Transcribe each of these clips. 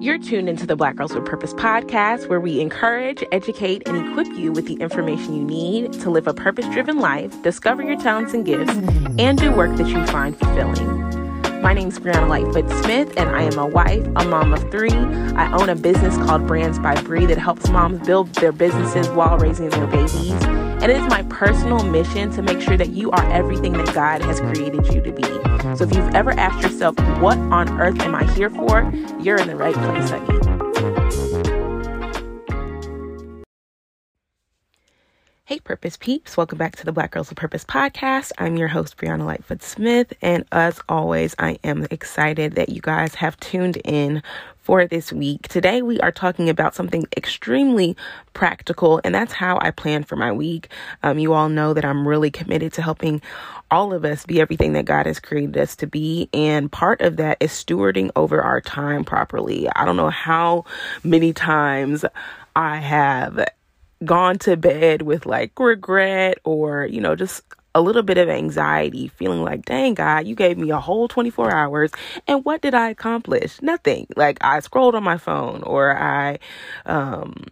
You're tuned into the Black Girls with Purpose podcast, where we encourage, educate, and equip you with the information you need to live a purpose driven life, discover your talents and gifts, and do work that you find fulfilling. My name is Brianna Lightfoot Smith, and I am a wife, a mom of three. I own a business called Brands by Brie that helps moms build their businesses while raising their babies. And it is my personal mission to make sure that you are everything that God has created you to be. So if you've ever asked yourself, what on earth am I here for? You're in the right place, honey. Hey, Purpose Peeps. Welcome back to the Black Girls with Purpose podcast. I'm your host, Brianna Lightfoot Smith. And as always, I am excited that you guys have tuned in for this week. Today, we are talking about something extremely practical, and that's how I plan for my week. Um, you all know that I'm really committed to helping all of us be everything that God has created us to be. And part of that is stewarding over our time properly. I don't know how many times I have gone to bed with like regret or, you know, just a little bit of anxiety, feeling like, dang, God, you gave me a whole 24 hours. And what did I accomplish? Nothing. Like I scrolled on my phone or I, um,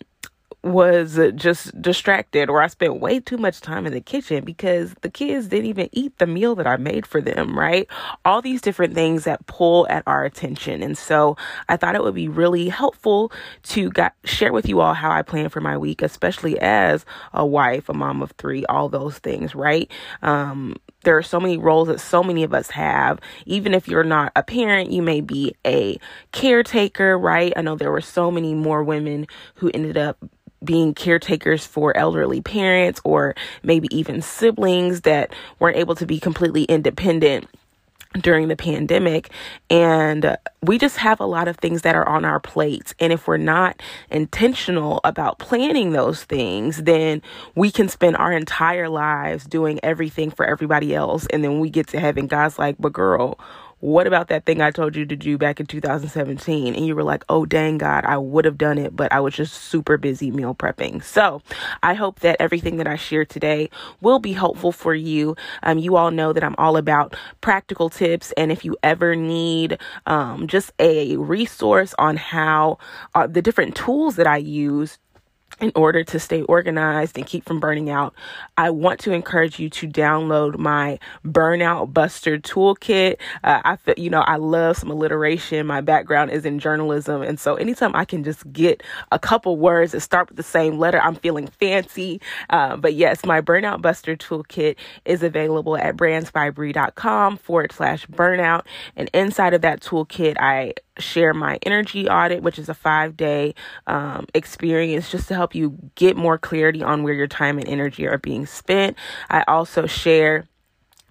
was just distracted or I spent way too much time in the kitchen because the kids didn't even eat the meal that I made for them, right? All these different things that pull at our attention. And so I thought it would be really helpful to got, share with you all how I plan for my week, especially as a wife, a mom of three, all those things, right? Um, there are so many roles that so many of us have. Even if you're not a parent, you may be a caretaker, right? I know there were so many more women who ended up being caretakers for elderly parents or maybe even siblings that weren't able to be completely independent during the pandemic. And we just have a lot of things that are on our plates. And if we're not intentional about planning those things then we can spend our entire lives doing everything for everybody else. And then we get to heaven God's like but girl what about that thing I told you to do back in 2017? And you were like, oh, dang God, I would have done it, but I was just super busy meal prepping. So I hope that everything that I share today will be helpful for you. Um, you all know that I'm all about practical tips. And if you ever need um, just a resource on how uh, the different tools that I use in order to stay organized and keep from burning out, I want to encourage you to download my Burnout Buster Toolkit. Uh, I feel, you know, I love some alliteration. My background is in journalism. And so anytime I can just get a couple words that start with the same letter, I'm feeling fancy. Uh, but yes, my Burnout Buster Toolkit is available at brandsbybrie.com forward slash burnout. And inside of that toolkit, I share my energy audit, which is a five day um, experience just to help you get more clarity on where your time and energy are being spent. I also share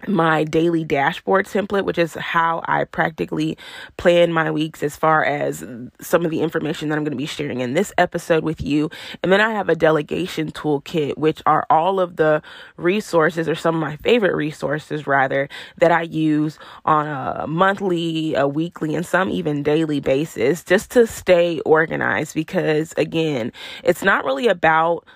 my daily dashboard template, which is how I practically plan my weeks as far as some of the information that I'm going to be sharing in this episode with you. And then I have a delegation toolkit, which are all of the resources or some of my favorite resources rather that I use on a monthly, a weekly, and some even daily basis just to stay organized because again, it's not really about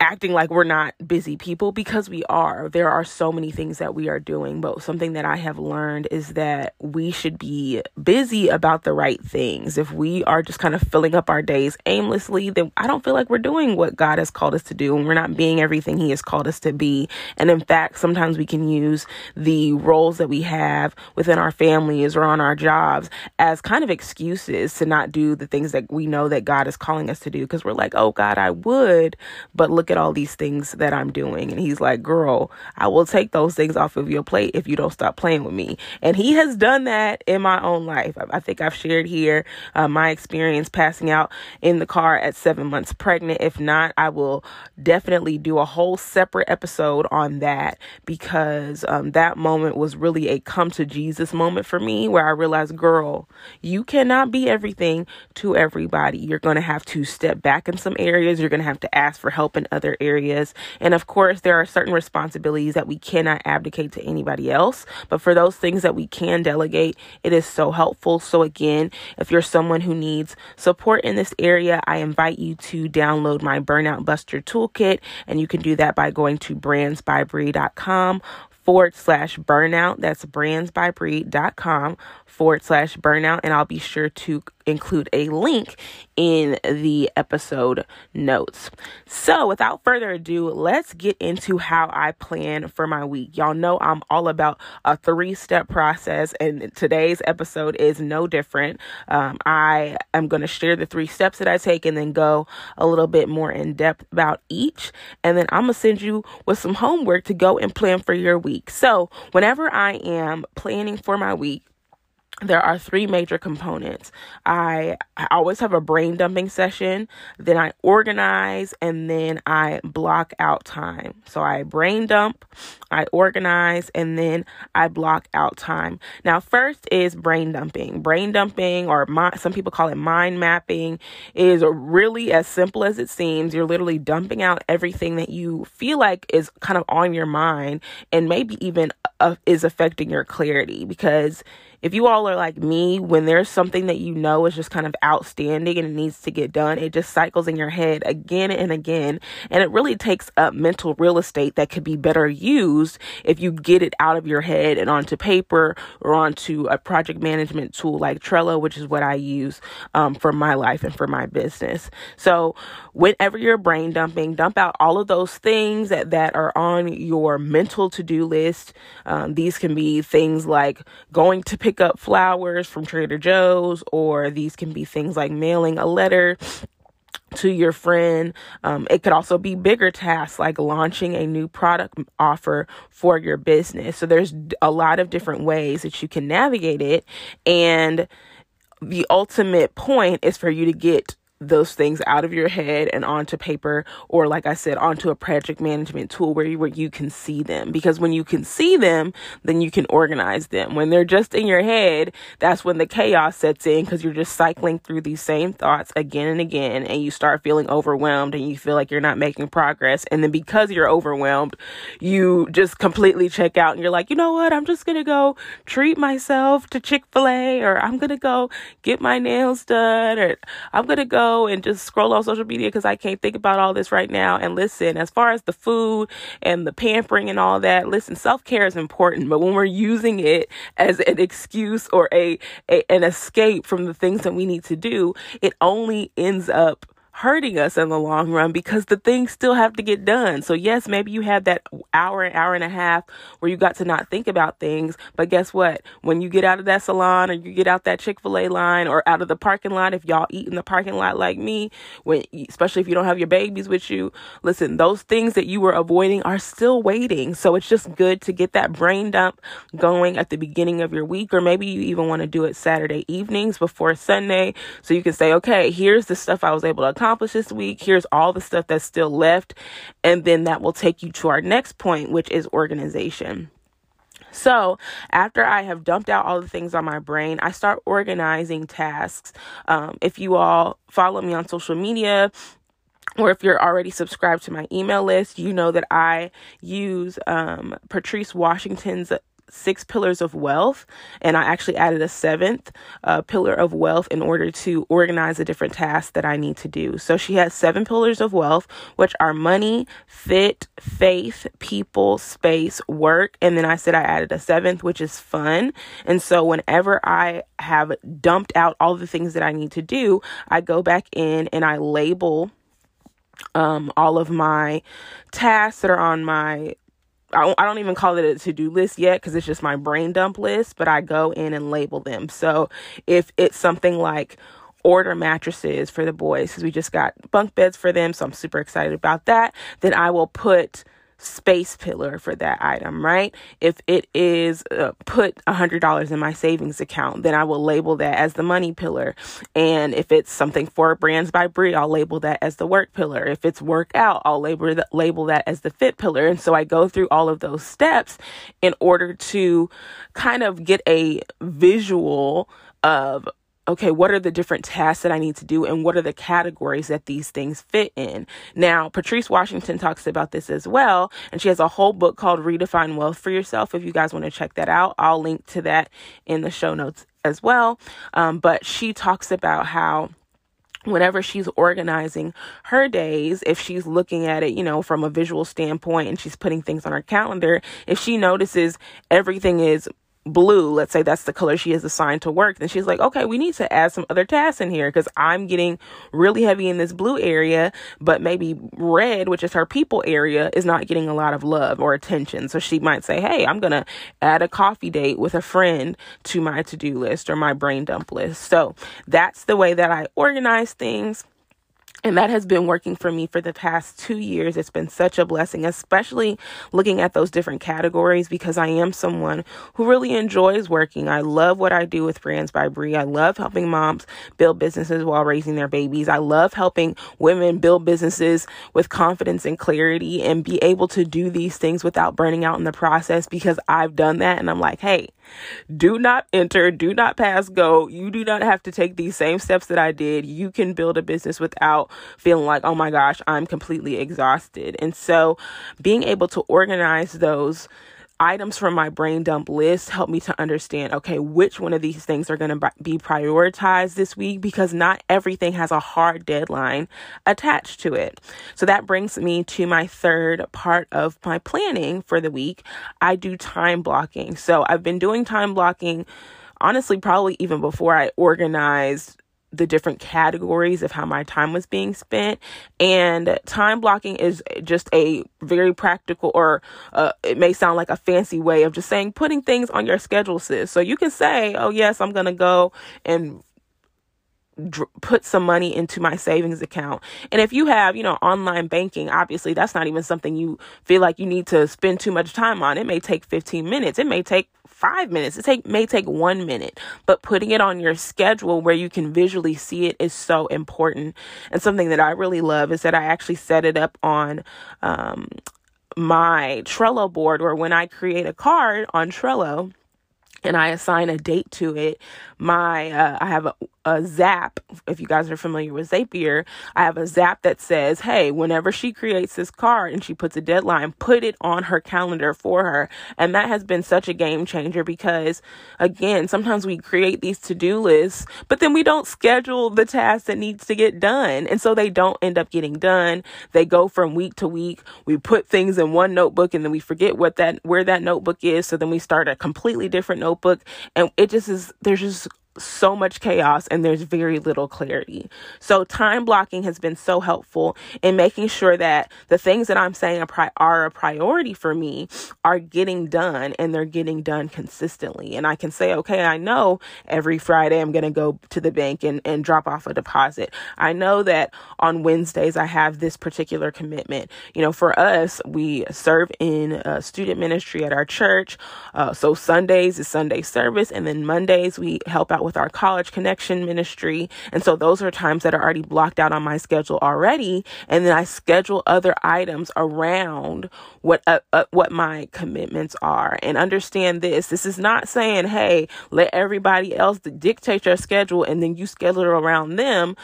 acting like we're not busy people because we are. There are so many things that we are doing, but something that I have learned is that we should be busy about the right things. If we are just kind of filling up our days aimlessly, then I don't feel like we're doing what God has called us to do and we're not being everything He has called us to be. And in fact, sometimes we can use the roles that we have within our families or on our jobs as kind of excuses to not do the things that we know that God is calling us to do because we're like, oh, God, I would, but look look at all these things that I'm doing. And he's like, girl, I will take those things off of your plate if you don't stop playing with me. And he has done that in my own life. I think I've shared here uh, my experience passing out in the car at seven months pregnant. If not, I will definitely do a whole separate episode on that because um, that moment was really a come to Jesus moment for me where I realized, girl, you cannot be everything to everybody. You're going to have to step back in some areas. You're going to have to ask for help in other areas. And of course, there are certain responsibilities that we cannot abdicate to anybody else. But for those things that we can delegate, it is so helpful. So, again, if you're someone who needs support in this area, I invite you to download my Burnout Buster Toolkit. And you can do that by going to brandsbybrie.com forward slash burnout. That's brandsbybrie.com forward slash burnout. And I'll be sure to include a link in the episode notes. So, without further ado, let's get into how I plan for my week. Y'all know I'm all about a three step process, and today's episode is no different. Um, I am going to share the three steps that I take and then go a little bit more in depth about each. And then I'm going to send you with some homework to go and plan for your week. So, whenever I am planning for my week, there are three major components. I, I always have a brain dumping session, then I organize, and then I block out time. So I brain dump, I organize, and then I block out time. Now, first is brain dumping. Brain dumping, or my, some people call it mind mapping, is really as simple as it seems. You're literally dumping out everything that you feel like is kind of on your mind and maybe even uh, is affecting your clarity because if you all are like me, when there's something that you know is just kind of outstanding and it needs to get done, it just cycles in your head again and again. And it really takes up mental real estate that could be better used if you get it out of your head and onto paper or onto a project management tool like Trello, which is what I use um, for my life and for my business. So, whenever you're brain dumping, dump out all of those things that, that are on your mental to do list. Um, these can be things like going to pick up flowers from Trader Joe's, or these can be things like mailing a letter to your friend. Um, it could also be bigger tasks like launching a new product offer for your business. So there's a lot of different ways that you can navigate it. And the ultimate point is for you to get those things out of your head and onto paper or like I said onto a project management tool where you, where you can see them. Because when you can see them then you can organize them. When they're just in your head that's when the chaos sets in because you're just cycling through these same thoughts again and again and you start feeling overwhelmed and you feel like you're not making progress. And then because you're overwhelmed you just completely check out and you're like you know what? I'm just gonna go treat myself to Chick-fil-A or I'm gonna go get my nails done or I'm gonna go and just scroll on social media because I can't think about all this right now. And listen, as far as the food and the pampering and all that, listen, self care is important, but when we're using it as an excuse or a, a an escape from the things that we need to do, it only ends up hurting us in the long run because the things still have to get done. So yes, maybe you had that hour, hour and a half where you got to not think about things. But guess what? When you get out of that salon or you get out that Chick-fil-A line or out of the parking lot, if y'all eat in the parking lot like me, when, especially if you don't have your babies with you, listen, those things that you were avoiding are still waiting. So it's just good to get that brain dump going at the beginning of your week, or maybe you even want to do it Saturday evenings before Sunday. So you can say, okay, here's the stuff I was able to accomplish this week. Here's all the stuff that's still left. And then that will take you to our next point, which is organization. So, after I have dumped out all the things on my brain, I start organizing tasks. Um, if you all follow me on social media, or if you're already subscribed to my email list, you know that I use um, Patrice Washington's six pillars of wealth, and I actually added a seventh uh, pillar of wealth in order to organize the different tasks that I need to do. So she has seven pillars of wealth, which are money, fit, faith, people, space, work, and then I said I added a seventh, which is fun. And so whenever I have dumped out all the things that I need to do, I go back in and I label um, all of my tasks that are on my I don't even call it a to do list yet because it's just my brain dump list, but I go in and label them. So if it's something like order mattresses for the boys, because we just got bunk beds for them, so I'm super excited about that, then I will put space pillar for that item, right? If it is uh, put a $100 in my savings account, then I will label that as the money pillar. And if it's something for brands by Brie, I'll label that as the work pillar. If it's workout, I'll label label that as the fit pillar. And so I go through all of those steps in order to kind of get a visual of okay, what are the different tasks that I need to do and what are the categories that these things fit in? Now, Patrice Washington talks about this as well, and she has a whole book called Redefine Wealth for Yourself. If you guys want to check that out, I'll link to that in the show notes as well. Um, but she talks about how whenever she's organizing her days, if she's looking at it, you know, from a visual standpoint and she's putting things on her calendar, if she notices everything is blue, let's say that's the color she is assigned to work, then she's like, okay, we need to add some other tasks in here because I'm getting really heavy in this blue area, but maybe red, which is her people area, is not getting a lot of love or attention. So she might say, hey, I'm going to add a coffee date with a friend to my to do list or my brain dump list. So that's the way that I organize things. And that has been working for me for the past two years. It's been such a blessing, especially looking at those different categories because I am someone who really enjoys working. I love what I do with Brands by Brie. I love helping moms build businesses while raising their babies. I love helping women build businesses with confidence and clarity and be able to do these things without burning out in the process because I've done that. And I'm like, hey, do not enter, do not pass go. You do not have to take these same steps that I did. You can build a business without feeling like, oh my gosh, I'm completely exhausted. And so being able to organize those items from my brain dump list help me to understand okay which one of these things are going to be prioritized this week because not everything has a hard deadline attached to it. So that brings me to my third part of my planning for the week. I do time blocking. So i've been doing time blocking honestly probably even before i organized the different categories of how my time was being spent. And time blocking is just a very practical, or uh, it may sound like a fancy way of just saying putting things on your schedule, sis. So you can say, oh, yes, I'm going to go and dr- put some money into my savings account. And if you have, you know, online banking, obviously that's not even something you feel like you need to spend too much time on. It may take 15 minutes. It may take five minutes. It take, may take one minute, but putting it on your schedule where you can visually see it is so important. And something that I really love is that I actually set it up on, um, my Trello board or when I create a card on Trello and I assign a date to it, my uh, I have a, a zap. If you guys are familiar with Zapier, I have a zap that says, "Hey, whenever she creates this card and she puts a deadline, put it on her calendar for her." And that has been such a game changer because, again, sometimes we create these to do lists, but then we don't schedule the tasks that needs to get done, and so they don't end up getting done. They go from week to week. We put things in one notebook and then we forget what that where that notebook is. So then we start a completely different notebook, and it just is. There's just so much chaos and there's very little clarity. So, time blocking has been so helpful in making sure that the things that I'm saying are, a priority for me are getting done and they're getting done consistently. And I can say, okay, I know every Friday I'm going to go to the bank and, and drop off a deposit. I know that on Wednesdays I have this particular commitment. You know, for us, we serve in student ministry at our church. Uh, so, Sundays is Sunday service, and then Mondays we help out with our college connection ministry. And so those are times that are already blocked out on my schedule already. And then I schedule other items around what, uh, uh, what my commitments are. And understand this. This is not saying, hey, let everybody else dictate your schedule and then you schedule around them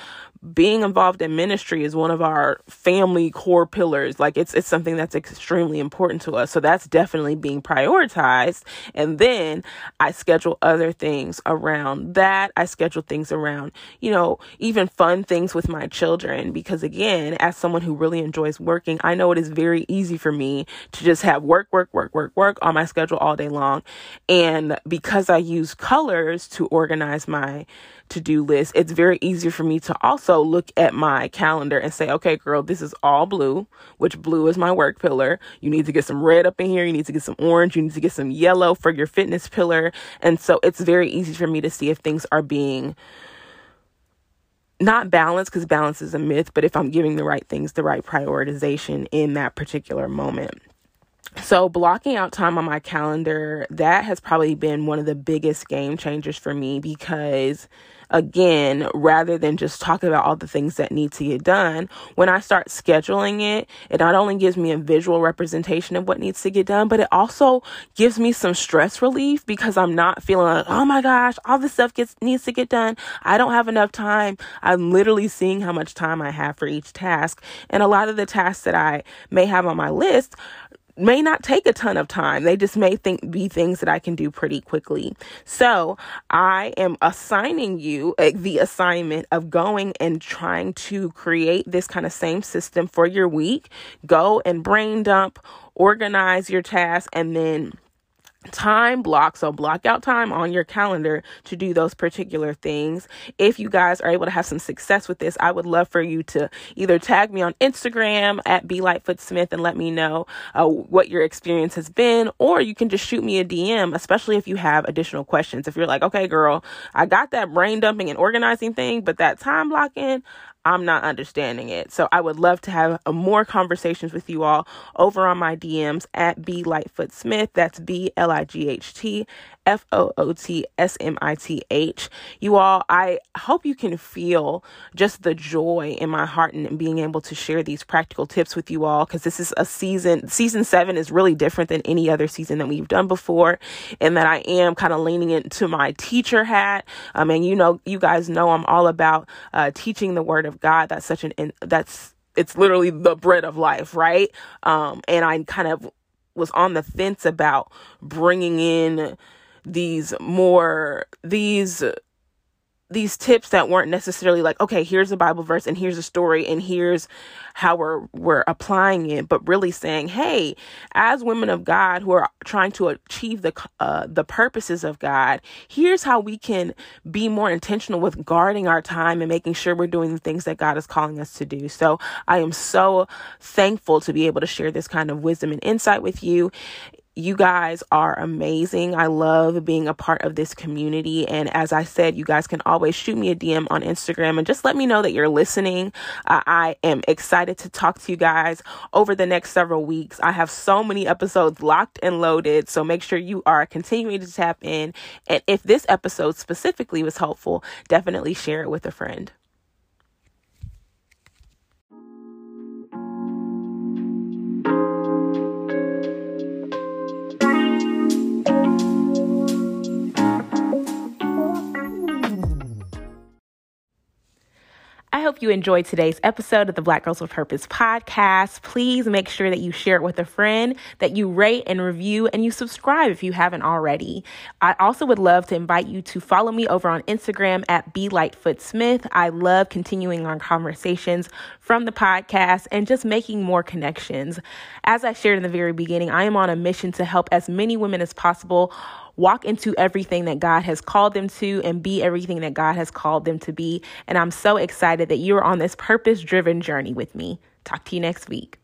being involved in ministry is one of our family core pillars. Like it's it's something that's extremely important to us. So that's definitely being prioritized. And then I schedule other things around that. I schedule things around, you know, even fun things with my children because again, as someone who really enjoys working, I know it is very easy for me to just have work, work, work, work, work on my schedule all day long. And because I use colors to organize my to do list, it's very easy for me to also look at my calendar and say, okay, girl, this is all blue, which blue is my work pillar. You need to get some red up in here. You need to get some orange. You need to get some yellow for your fitness pillar. And so it's very easy for me to see if things are being not balanced because balance is a myth, but if I'm giving the right things the right prioritization in that particular moment. So, blocking out time on my calendar, that has probably been one of the biggest game changers for me because again, rather than just talking about all the things that need to get done, when I start scheduling it, it not only gives me a visual representation of what needs to get done, but it also gives me some stress relief because I'm not feeling like, oh my gosh, all this stuff gets needs to get done. I don't have enough time. I'm literally seeing how much time I have for each task. And a lot of the tasks that I may have on my list may not take a ton of time. They just may think be things that I can do pretty quickly. So I am assigning you uh, the assignment of going and trying to create this kind of same system for your week. Go and brain dump, organize your tasks, and then time block so block out time on your calendar to do those particular things. If you guys are able to have some success with this i would love for you to either tag me on instagram at B Lightfoot Smith and let me know uh, what your experience has been or you can just shoot me a dm especially if you have additional questions. If you're like okay girl i got that brain dumping and organizing thing but that time blocking I'm not understanding it. So I would love to have a more conversations with you all over on my DMs at B Lightfoot Smith. That's B L I G H T F O O T S M I T H. You all, I hope you can feel just the joy in my heart and being able to share these practical tips with you all because this is a season, season seven is really different than any other season that we've done before, and that I am kind of leaning into my teacher hat. Um, mean, you know, you guys know I'm all about uh, teaching the word of God. That's such an, that's, it's literally the bread of life, right? Um, and I kind of was on the fence about bringing in these more these these tips that weren't necessarily like okay here's a bible verse and here's a story and here's how we're we're applying it but really saying hey as women of god who are trying to achieve the uh, the purposes of god here's how we can be more intentional with guarding our time and making sure we're doing the things that god is calling us to do. So i am so thankful to be able to share this kind of wisdom and insight with you you guys are amazing. I love being a part of this community. And as I said, you guys can always shoot me a DM on Instagram and just let me know that you're listening. Uh, I am excited to talk to you guys over the next several weeks. I have so many episodes locked and loaded. So make sure you are continuing to tap in. And if this episode specifically was helpful, definitely share it with a friend. I hope you enjoyed today's episode of the Black Girls with Purpose podcast. Please make sure that you share it with a friend, that you rate and review, and you subscribe if you haven't already. I also would love to invite you to follow me over on Instagram at B Lightfoot Smith. I love continuing our conversations from the podcast and just making more connections. As I shared in the very beginning, I am on a mission to help as many women as possible walk into everything that God has called them to and be everything that God has called them to be. And I'm so excited that you're on this purpose driven journey with me. Talk to you next week.